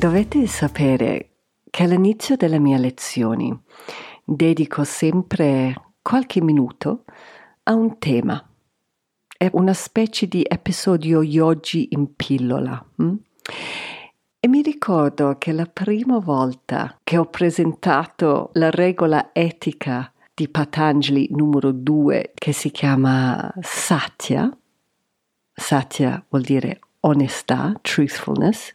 Dovete sapere che all'inizio delle mie lezioni dedico sempre qualche minuto a un tema. È una specie di episodio yogi in pillola. Hm? E mi ricordo che la prima volta che ho presentato la regola etica di Patanjali numero 2 che si chiama Satya, Satya vuol dire onestà, truthfulness,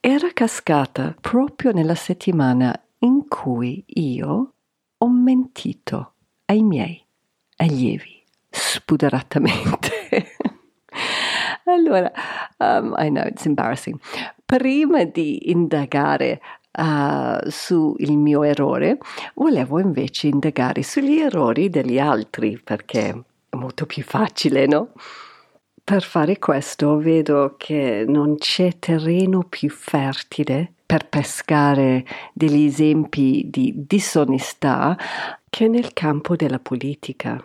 era cascata proprio nella settimana in cui io ho mentito ai miei allievi spudoratamente. allora, um, I know it's embarrassing. Prima di indagare uh, sul mio errore, volevo invece indagare sugli errori degli altri perché è molto più facile, no? Per fare questo vedo che non c'è terreno più fertile per pescare degli esempi di disonestà che nel campo della politica,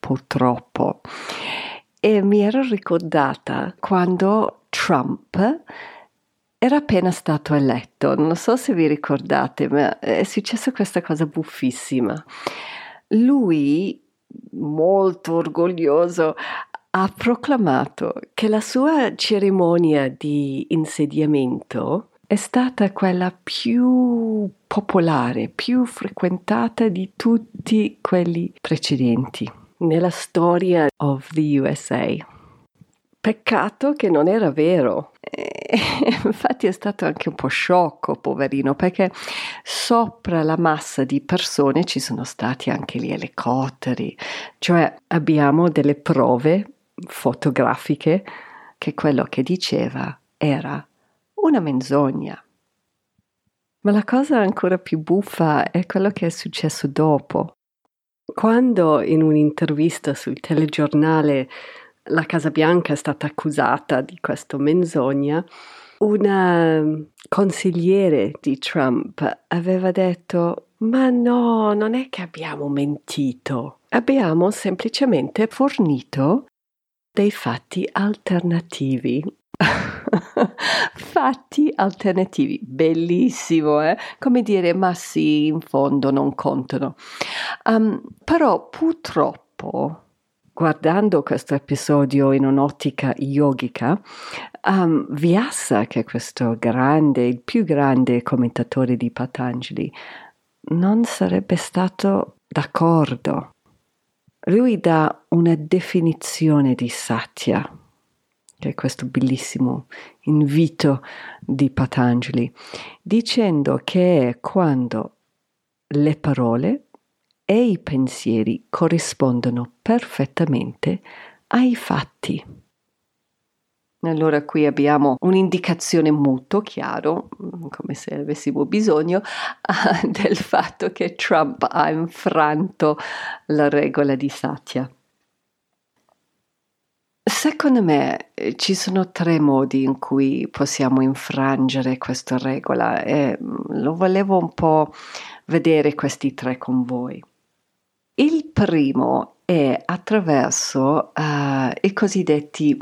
purtroppo. E mi ero ricordata quando Trump era appena stato eletto, non so se vi ricordate, ma è successa questa cosa buffissima. Lui, molto orgoglioso, ha proclamato che la sua cerimonia di insediamento è stata quella più popolare, più frequentata di tutti quelli precedenti nella storia of the USA. Peccato che non era vero. E, infatti è stato anche un po' sciocco, poverino, perché sopra la massa di persone ci sono stati anche gli elicotteri, cioè abbiamo delle prove fotografiche che quello che diceva era una menzogna. Ma la cosa ancora più buffa è quello che è successo dopo. Quando in un'intervista sul telegiornale la Casa Bianca è stata accusata di questa menzogna, una consigliere di Trump aveva detto ma no, non è che abbiamo mentito, abbiamo semplicemente fornito dei fatti alternativi. fatti alternativi, bellissimo, eh? Come dire, ma sì, in fondo non contano. Um, però purtroppo, guardando questo episodio in un'ottica yogica, um, Vyasa, che è questo grande, il più grande commentatore di Patanjali, non sarebbe stato d'accordo lui dà una definizione di Satya, che è questo bellissimo invito di Patanjali, dicendo che è quando le parole e i pensieri corrispondono perfettamente ai fatti. Allora qui abbiamo un'indicazione molto chiara, mm, come se avessimo bisogno, del fatto che Trump ha infranto la regola di Satya. Secondo me eh, ci sono tre modi in cui possiamo infrangere questa regola e mm, lo volevo un po' vedere questi tre con voi. Il primo è attraverso uh, i cosiddetti,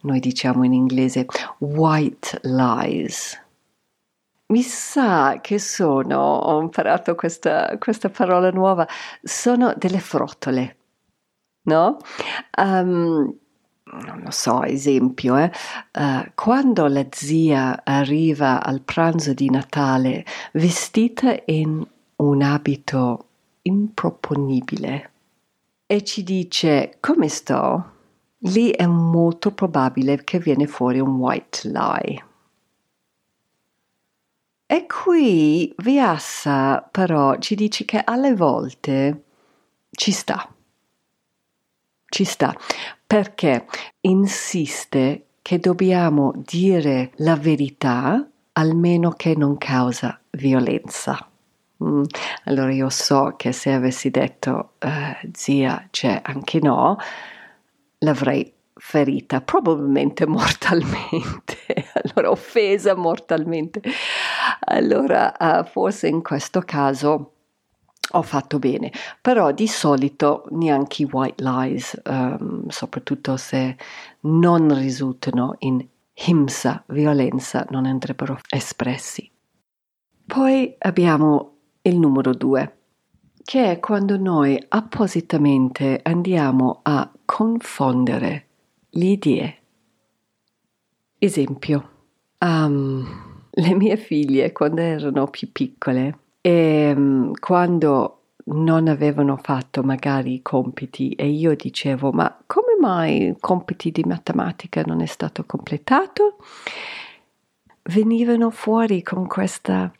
noi diciamo in inglese, white lies. Mi sa che sono, ho imparato questa, questa parola nuova, sono delle frottole, no? Um, non lo so, esempio, eh? uh, quando la zia arriva al pranzo di Natale vestita in un abito improponibile e ci dice come sto, lì è molto probabile che viene fuori un white lie. E qui Vyasa però ci dice che alle volte ci sta, ci sta, perché insiste che dobbiamo dire la verità almeno che non causa violenza. Mm. Allora io so che se avessi detto uh, zia c'è anche no, l'avrei ferita, probabilmente mortalmente, allora offesa mortalmente. Allora uh, forse in questo caso ho fatto bene, però di solito neanche i white lies, um, soprattutto se non risultano in himsa, violenza, non andrebbero espressi. Poi abbiamo il numero due, che è quando noi appositamente andiamo a confondere le idee. Esempio, um, le mie figlie quando erano più piccole e um, quando non avevano fatto magari i compiti e io dicevo ma come mai i compiti di matematica non è stato completato? Venivano fuori con questa,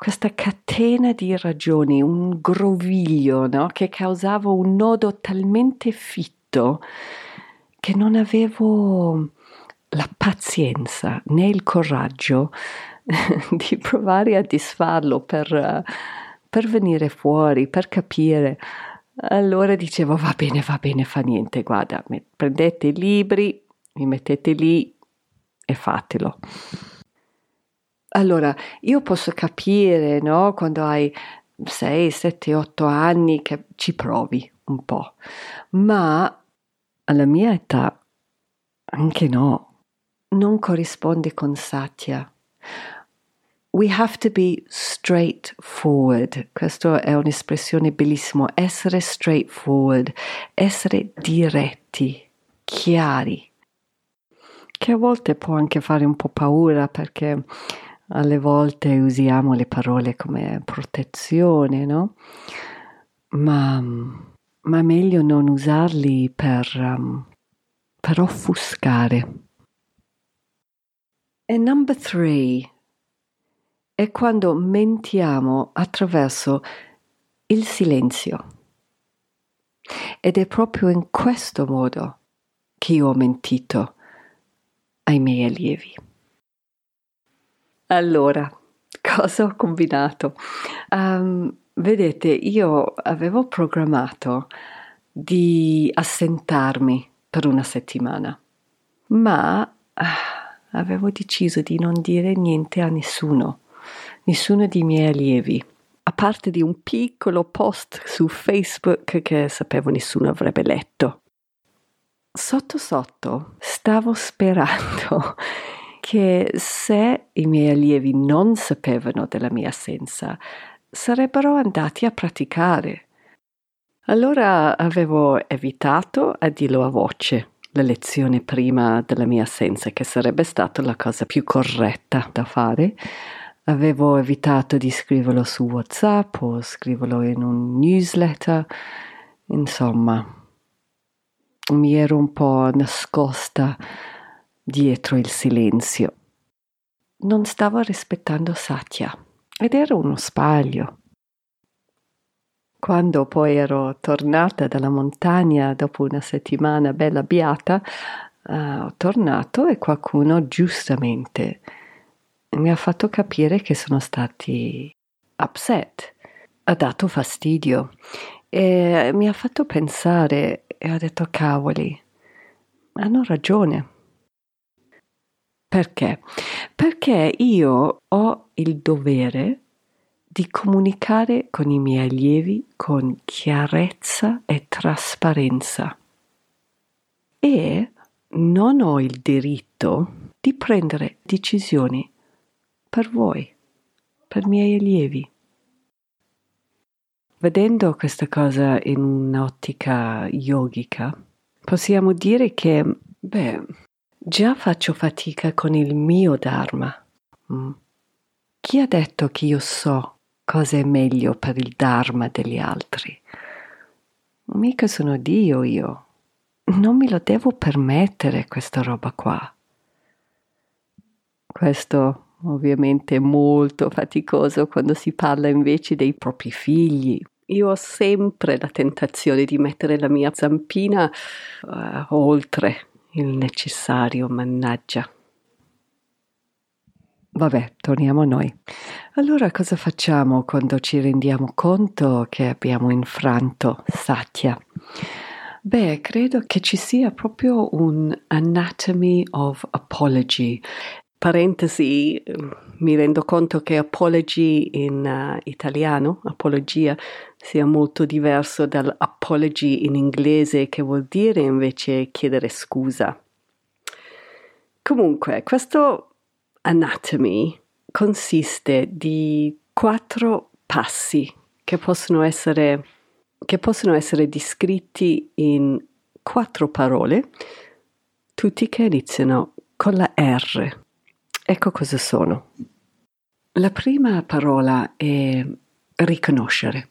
questa catena di ragioni, un groviglio no? che causava un nodo talmente fitto che non avevo la pazienza né il coraggio di provare a disfarlo per, per venire fuori, per capire. Allora dicevo va bene, va bene, fa niente, guarda, prendete i libri, mi mettete lì e fatelo. Allora, io posso capire, no, quando hai 6, 7, 8 anni che ci provi un po', ma alla mia età anche no, non corrisponde con Satya. We have to be straightforward. Questa è un'espressione bellissima. Essere straightforward, essere diretti, chiari. Che a volte può anche fare un po' paura perché alle volte usiamo le parole come protezione, no? Ma ma è meglio non usarli per, um, per offuscare. E number three è quando mentiamo attraverso il silenzio. Ed è proprio in questo modo che io ho mentito ai miei allievi. Allora, cosa ho combinato? Um, Vedete, io avevo programmato di assentarmi per una settimana, ma ah, avevo deciso di non dire niente a nessuno, nessuno dei miei allievi, a parte di un piccolo post su Facebook che sapevo nessuno avrebbe letto. Sotto sotto stavo sperando che se i miei allievi non sapevano della mia assenza, sarebbero andati a praticare. Allora avevo evitato a dirlo a voce la lezione prima della mia assenza, che sarebbe stata la cosa più corretta da fare. Avevo evitato di scriverlo su WhatsApp o scriverlo in un newsletter. Insomma, mi ero un po' nascosta dietro il silenzio. Non stavo rispettando Satya ed era uno spaglio. Quando poi ero tornata dalla montagna dopo una settimana bella beata, uh, ho tornato e qualcuno giustamente mi ha fatto capire che sono stati upset, ha dato fastidio e mi ha fatto pensare e ho detto cavoli, hanno ragione. Perché? Perché io ho il dovere di comunicare con i miei allievi con chiarezza e trasparenza e non ho il diritto di prendere decisioni per voi, per i miei allievi. Vedendo questa cosa in un'ottica yogica, possiamo dire che, beh, Già faccio fatica con il mio Dharma. Mm. Chi ha detto che io so cosa è meglio per il Dharma degli altri? Mica sono Dio io. Non me lo devo permettere questa roba qua. Questo ovviamente è molto faticoso quando si parla invece dei propri figli. Io ho sempre la tentazione di mettere la mia zampina uh, oltre il necessario, mannaggia. Vabbè, torniamo a noi. Allora cosa facciamo quando ci rendiamo conto che abbiamo infranto Satya? Beh, credo che ci sia proprio un anatomy of apology. Parentesi, mi rendo conto che apology in uh, italiano, apologia, sia molto diverso dall'apology in inglese che vuol dire invece chiedere scusa. Comunque, questo anatomy consiste di quattro passi che possono essere, che possono essere descritti in quattro parole, tutti che iniziano con la R. Ecco cosa sono. La prima parola è riconoscere.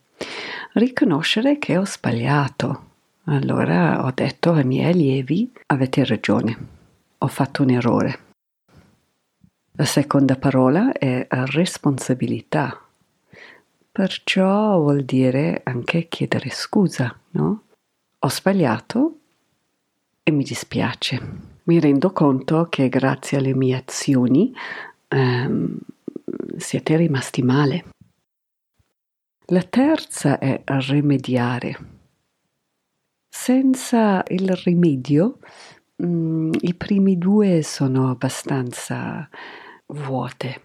Riconoscere che ho sbagliato. Allora ho detto ai miei allievi, avete ragione, ho fatto un errore. La seconda parola è responsabilità. Perciò vuol dire anche chiedere scusa, no? Ho sbagliato e mi dispiace. Mi rendo conto che grazie alle mie azioni ehm, siete rimasti male. La terza è rimediare. Senza il rimedio, mh, mm, i primi due sono abbastanza vuote.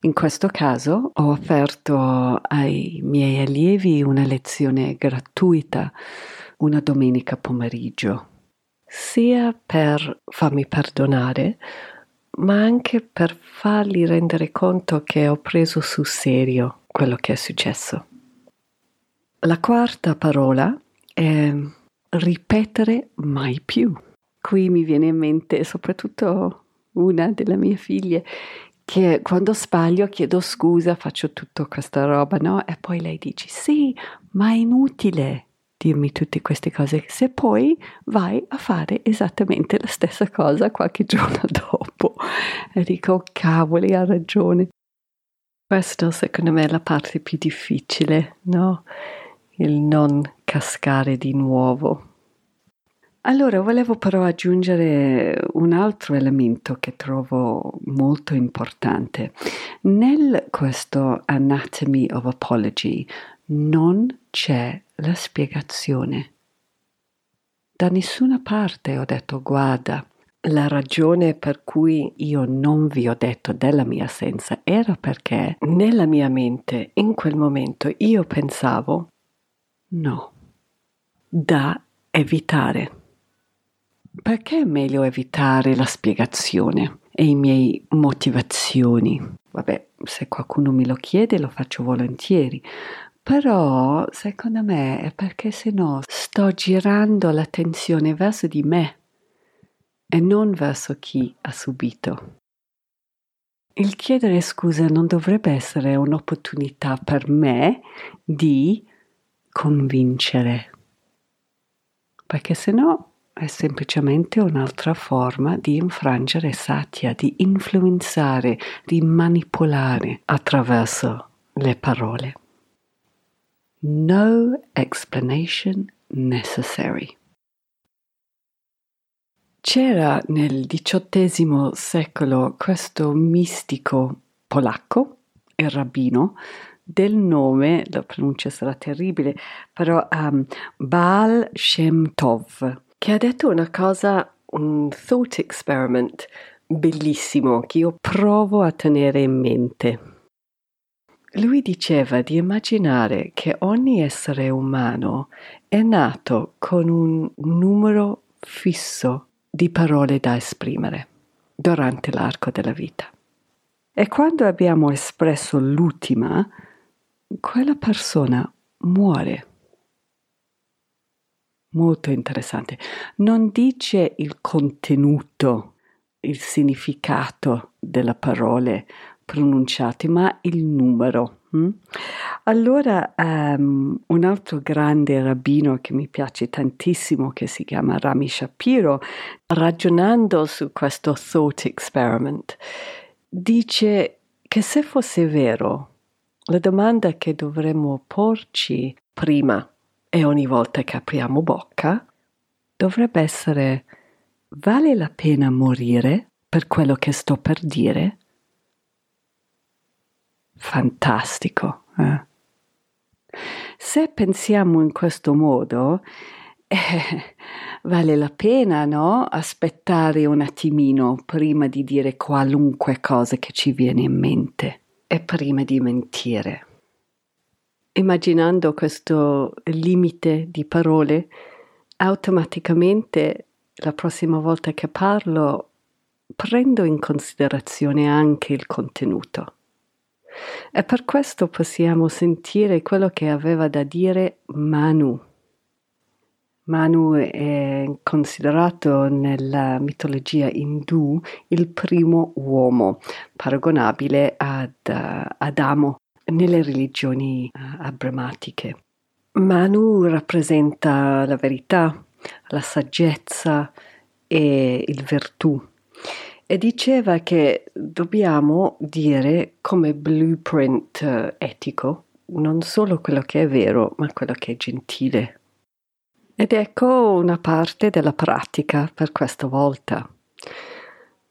In questo caso ho offerto ai miei allievi una lezione gratuita una domenica pomeriggio, sia per farmi perdonare, ma anche per fargli rendere conto che ho preso sul serio quello che è successo. La quarta parola è ripetere mai più. Qui mi viene in mente soprattutto una delle mie figlie che quando sbaglio chiedo scusa, faccio tutta questa roba, no? E poi lei dice sì, ma è inutile dirmi tutte queste cose se poi vai a fare esattamente la stessa cosa qualche giorno dopo. E dico, cavoli, ha ragione. Questa secondo me è la parte più difficile, no? Il non cascare di nuovo. Allora, volevo però aggiungere un altro elemento che trovo molto importante. Nel questo Anatomy of Apology non c'è la spiegazione. Da nessuna parte ho detto guarda, la ragione per cui io non vi ho detto della mia assenza era perché nella mia mente in quel momento io pensavo no, da evitare perché è meglio evitare la spiegazione e i miei motivazioni? Vabbè, se qualcuno me lo chiede lo faccio volentieri, però secondo me è perché se no sto girando l'attenzione verso di me e non verso chi ha subito. Il chiedere scusa non dovrebbe essere un'opportunità per me di convincere, perché se no è semplicemente un'altra forma di infrangere Satya, di influenzare, di manipolare attraverso le parole. No explanation necessary. C'era nel XVIII secolo questo mistico polacco, il rabbino, del nome, la pronuncia sarà terribile, però um, Baal Shem Tov, che ha detto una cosa, un thought experiment bellissimo che io provo a tenere in mente. Lui diceva di immaginare che ogni essere umano è nato con un numero fisso di parole da esprimere durante l'arco della vita. E quando abbiamo espresso l'ultima, quella persona muore molto interessante. Non dice il contenuto, il significato delle parole pronunciate, ma il numero. Hm? Allora, um, un altro grande rabbino che mi piace tantissimo, che si chiama Rami Shapiro, ragionando su questo thought experiment, dice che se fosse vero, la domanda che dovremmo porci prima e ogni volta che apriamo bocca dovrebbe essere vale la pena morire per quello che sto per dire? Fantastico. Eh? Se pensiamo in questo modo, eh, vale la pena, no? Aspettare un attimino prima di dire qualunque cosa che ci viene in mente e prima di mentire. Immaginando questo limite di parole, automaticamente la prossima volta che parlo prendo in considerazione anche il contenuto. E per questo possiamo sentire quello che aveva da dire Manu Manu è considerato nella mitologia indù il primo uomo, paragonabile ad uh, Adamo nelle religioni uh, abramatiche. Manu rappresenta la verità, la saggezza e il virtù e diceva che dobbiamo dire come blueprint uh, etico non solo quello che è vero, ma quello che è gentile, ed ecco una parte della pratica per questa volta.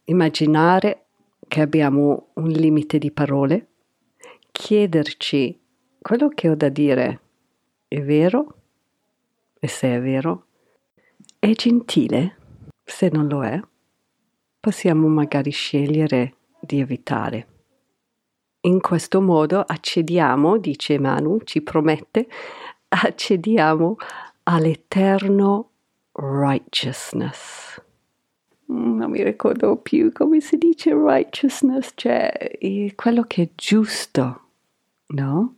Immaginare che abbiamo un limite di parole, chiederci quello che ho da dire è vero e se è vero, è gentile, se non lo è, possiamo magari scegliere di evitare. In questo modo accediamo, dice Manu, ci promette, accediamo all'eterno righteousness. Mm, non mi ricordo più come si dice righteousness, cioè quello che è giusto, no?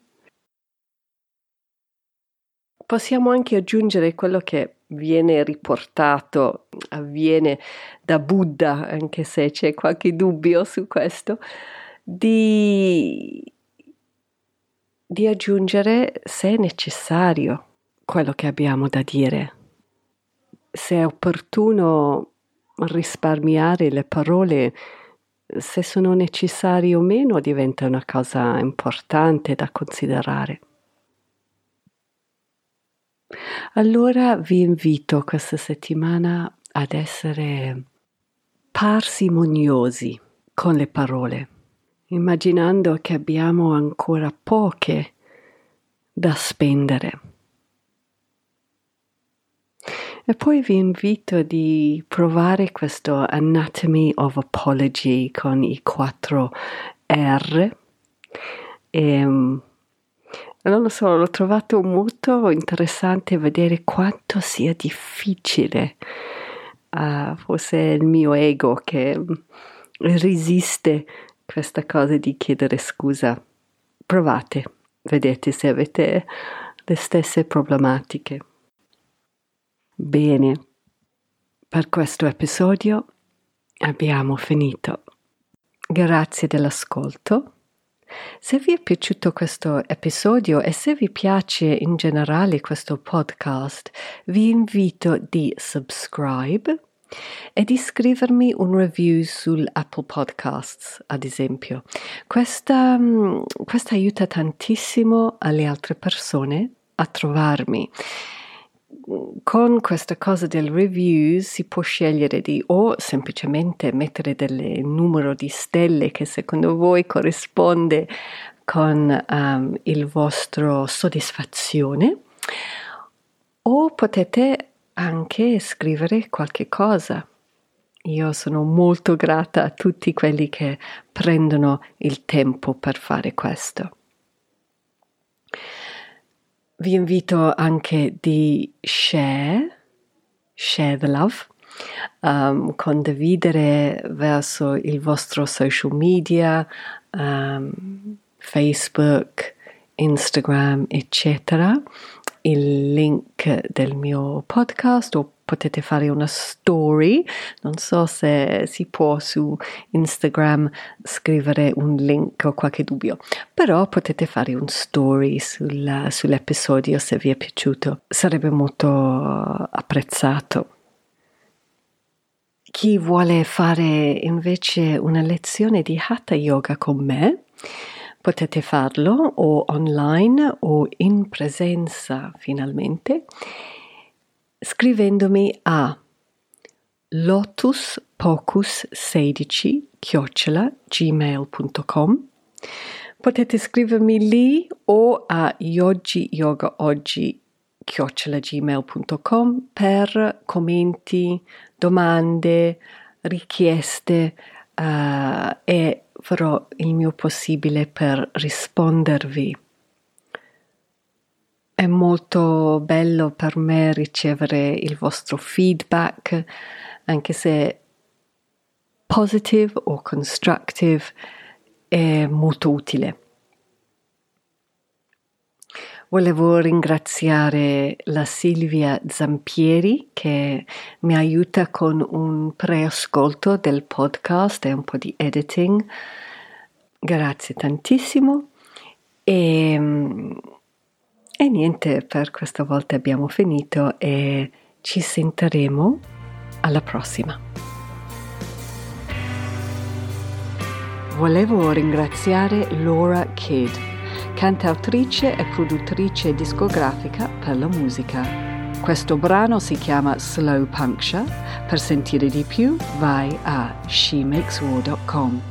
Possiamo anche aggiungere quello che viene riportato, avviene da Buddha, anche se c'è qualche dubbio su questo, di, di aggiungere se è necessario quello che abbiamo da dire. Se è opportuno risparmiare le parole, se sono necessarie o meno, diventa una cosa importante da considerare. Allora vi invito questa settimana ad essere parsimoniosi con le parole, immaginando che abbiamo ancora poche da spendere e poi vi invito di provare questo Anatomy of Apology con i quattro R. E, non lo so, l'ho trovato molto interessante vedere quanto sia difficile. Uh, forse è il mio ego che resiste questa cosa di chiedere scusa. Provate, vedete se avete le stesse problematiche. Bene, per questo episodio abbiamo finito. Grazie dell'ascolto. Se vi è piaciuto questo episodio e se vi piace in generale questo podcast, vi invito di subscribe e di scrivermi un review su Apple Podcasts, ad esempio. Questa, mm, questa aiuta tantissimo alle altre persone a trovarmi con questa cosa del review si può scegliere di o semplicemente mettere del numero di stelle che secondo voi corrisponde con um, il vostro soddisfazione o potete anche scrivere qualche cosa. Io sono molto grata a tutti quelli che prendono il tempo per fare questo vi invito anche di share, share the love, um, condividere verso il vostro social media, um, Facebook, Instagram, eccetera, il link del mio podcast o potete fare una story, non so se si può su Instagram scrivere un link o qualche dubbio, però potete fare un story sul, sull'episodio se vi è piaciuto, sarebbe molto apprezzato. Chi vuole fare invece una lezione di Hatha Yoga con me, potete farlo o online o in presenza finalmente scrivendomi a lotuspocus16 chiocciola gmail.com Potete scrivermi lì o a yogiyogaoggi chiocciolagmail.com per commenti, domande, richieste uh, e farò il mio possibile per rispondervi. È molto bello per me ricevere il vostro feedback, anche se positive o constructive, è molto utile. Volevo ringraziare la Silvia Zampieri che mi aiuta con un preascolto del podcast e un po' di editing. Grazie tantissimo e, e niente, per questa volta abbiamo finito e ci sentiremo alla prossima. Volevo ringraziare Laura Kidd cantautrice e produttrice discografica per la musica. Questo brano si chiama Slow Puncture. Per sentire di più vai a shemakeswar.com.